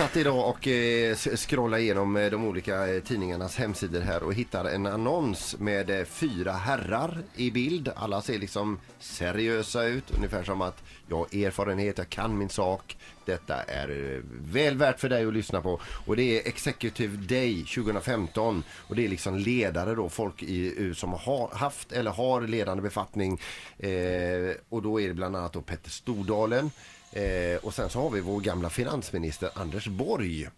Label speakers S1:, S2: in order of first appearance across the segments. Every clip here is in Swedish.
S1: satt idag och eh, scrollade igenom eh, de olika eh, tidningarnas hemsidor här och hittar en annons med eh, fyra herrar i bild. Alla ser liksom seriösa ut, ungefär som att jag har erfarenhet, jag kan min sak. Detta är väl värt för dig att lyssna på. Och det är Executive Day 2015 och det är liksom ledare då, folk i, som har haft eller har ledande befattning. Eh, och då är det bland annat då Petter Stordalen. Eh, och sen så har vi vår gamla finansminister Anders Borg.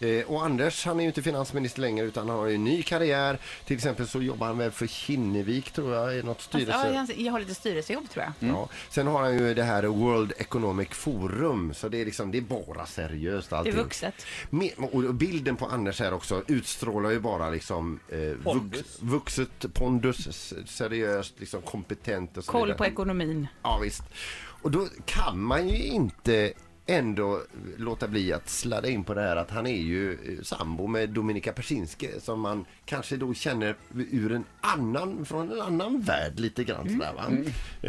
S1: Eh, och Anders han är ju inte finansminister längre utan han har ju en ny karriär. Till exempel så jobbar han väl för Kinnevik tror jag i något styrelse.
S2: Alltså, ja, jag- jag har lite styrelsejobb tror jag.
S1: Ja. Sen har han ju det här World Economic Forum så det är liksom det är bara seriöst
S2: Det är
S1: allting.
S2: vuxet.
S1: Med, och bilden på Anders här också utstrålar ju bara liksom eh, vux, vuxet pondus, seriöst, liksom kompetent och så
S2: Koll
S1: vidare.
S2: på ekonomin.
S1: Ja visst. Och då kan man ju inte ändå låta bli att sladda in på det här att han är ju eh, sambo med Dominika Persinske som man kanske då känner ur en annan, från en annan värld lite grann sådär va.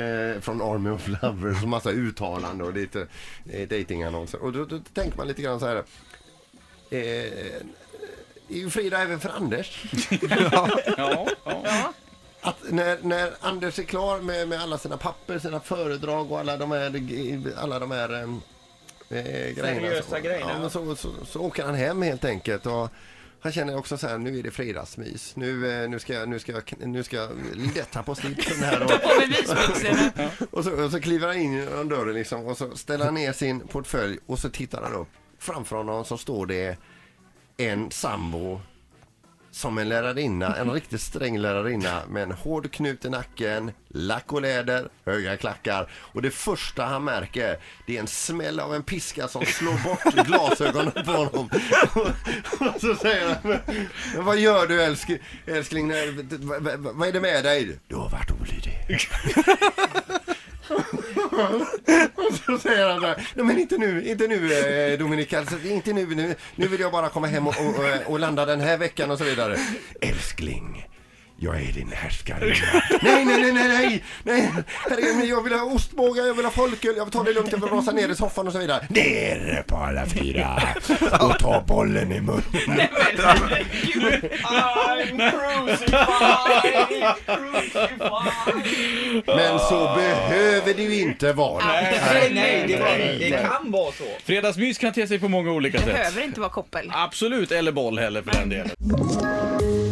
S1: Eh, från Army of Lovers och massa uttalanden och lite eh, datingannonser. Och då, då tänker man lite grann så här. Eh, det är ju fredag även för Anders.
S3: Ja, ja.
S1: Att när, när Anders är klar med, med alla sina papper, sina föredrag och alla de här, alla de här eh, eh, grejerna.
S3: Seriösa
S1: så,
S3: grejerna.
S1: Ja, men så, så, så åker han hem helt enkelt. Och han känner också så här, nu är det fredagsmys. Nu, eh, nu, ska, jag- nu, ska, jag- nu ska jag lätta på slipsen här. Och,
S2: På med mysbyxorna.
S1: och, så, och så kliver han in genom dörren liksom, och så ställer han ner sin portfölj och så tittar han upp. Framför honom så står det en sambo som en lärarinna, en riktigt sträng lärarinna med en hård knut i nacken, lack och läder, höga klackar. Och det första han märker det är en smäll av en piska som slår bort glasögonen på honom. och så säger han, "Men- vad gör du älskling? älskling vad är det med dig? Du har varit olydig. Så säger han så här, nej men inte nu, inte nu eh, Dominika, alltså, inte nu, nu, nu vill jag bara komma hem och, och, och landa den här veckan och så vidare. Älskling, jag är din härskare. nej, nej, nej, nej, nej, nej, herregud, men jag vill ha ostbågar, jag vill ha folköl, jag vill ta det lugnt, jag vill rasa ner i soffan och så vidare. Ner på alla fyra och ta bollen i munnen.
S3: I'm crucified, crucified.
S1: Men så behöver det ju inte vara.
S3: Nej, nej, det, var, det kan vara så.
S4: Fredagsmys kan te sig på många olika
S2: Det
S4: sätt.
S2: behöver inte vara koppel.
S4: Absolut, eller boll heller för den delen.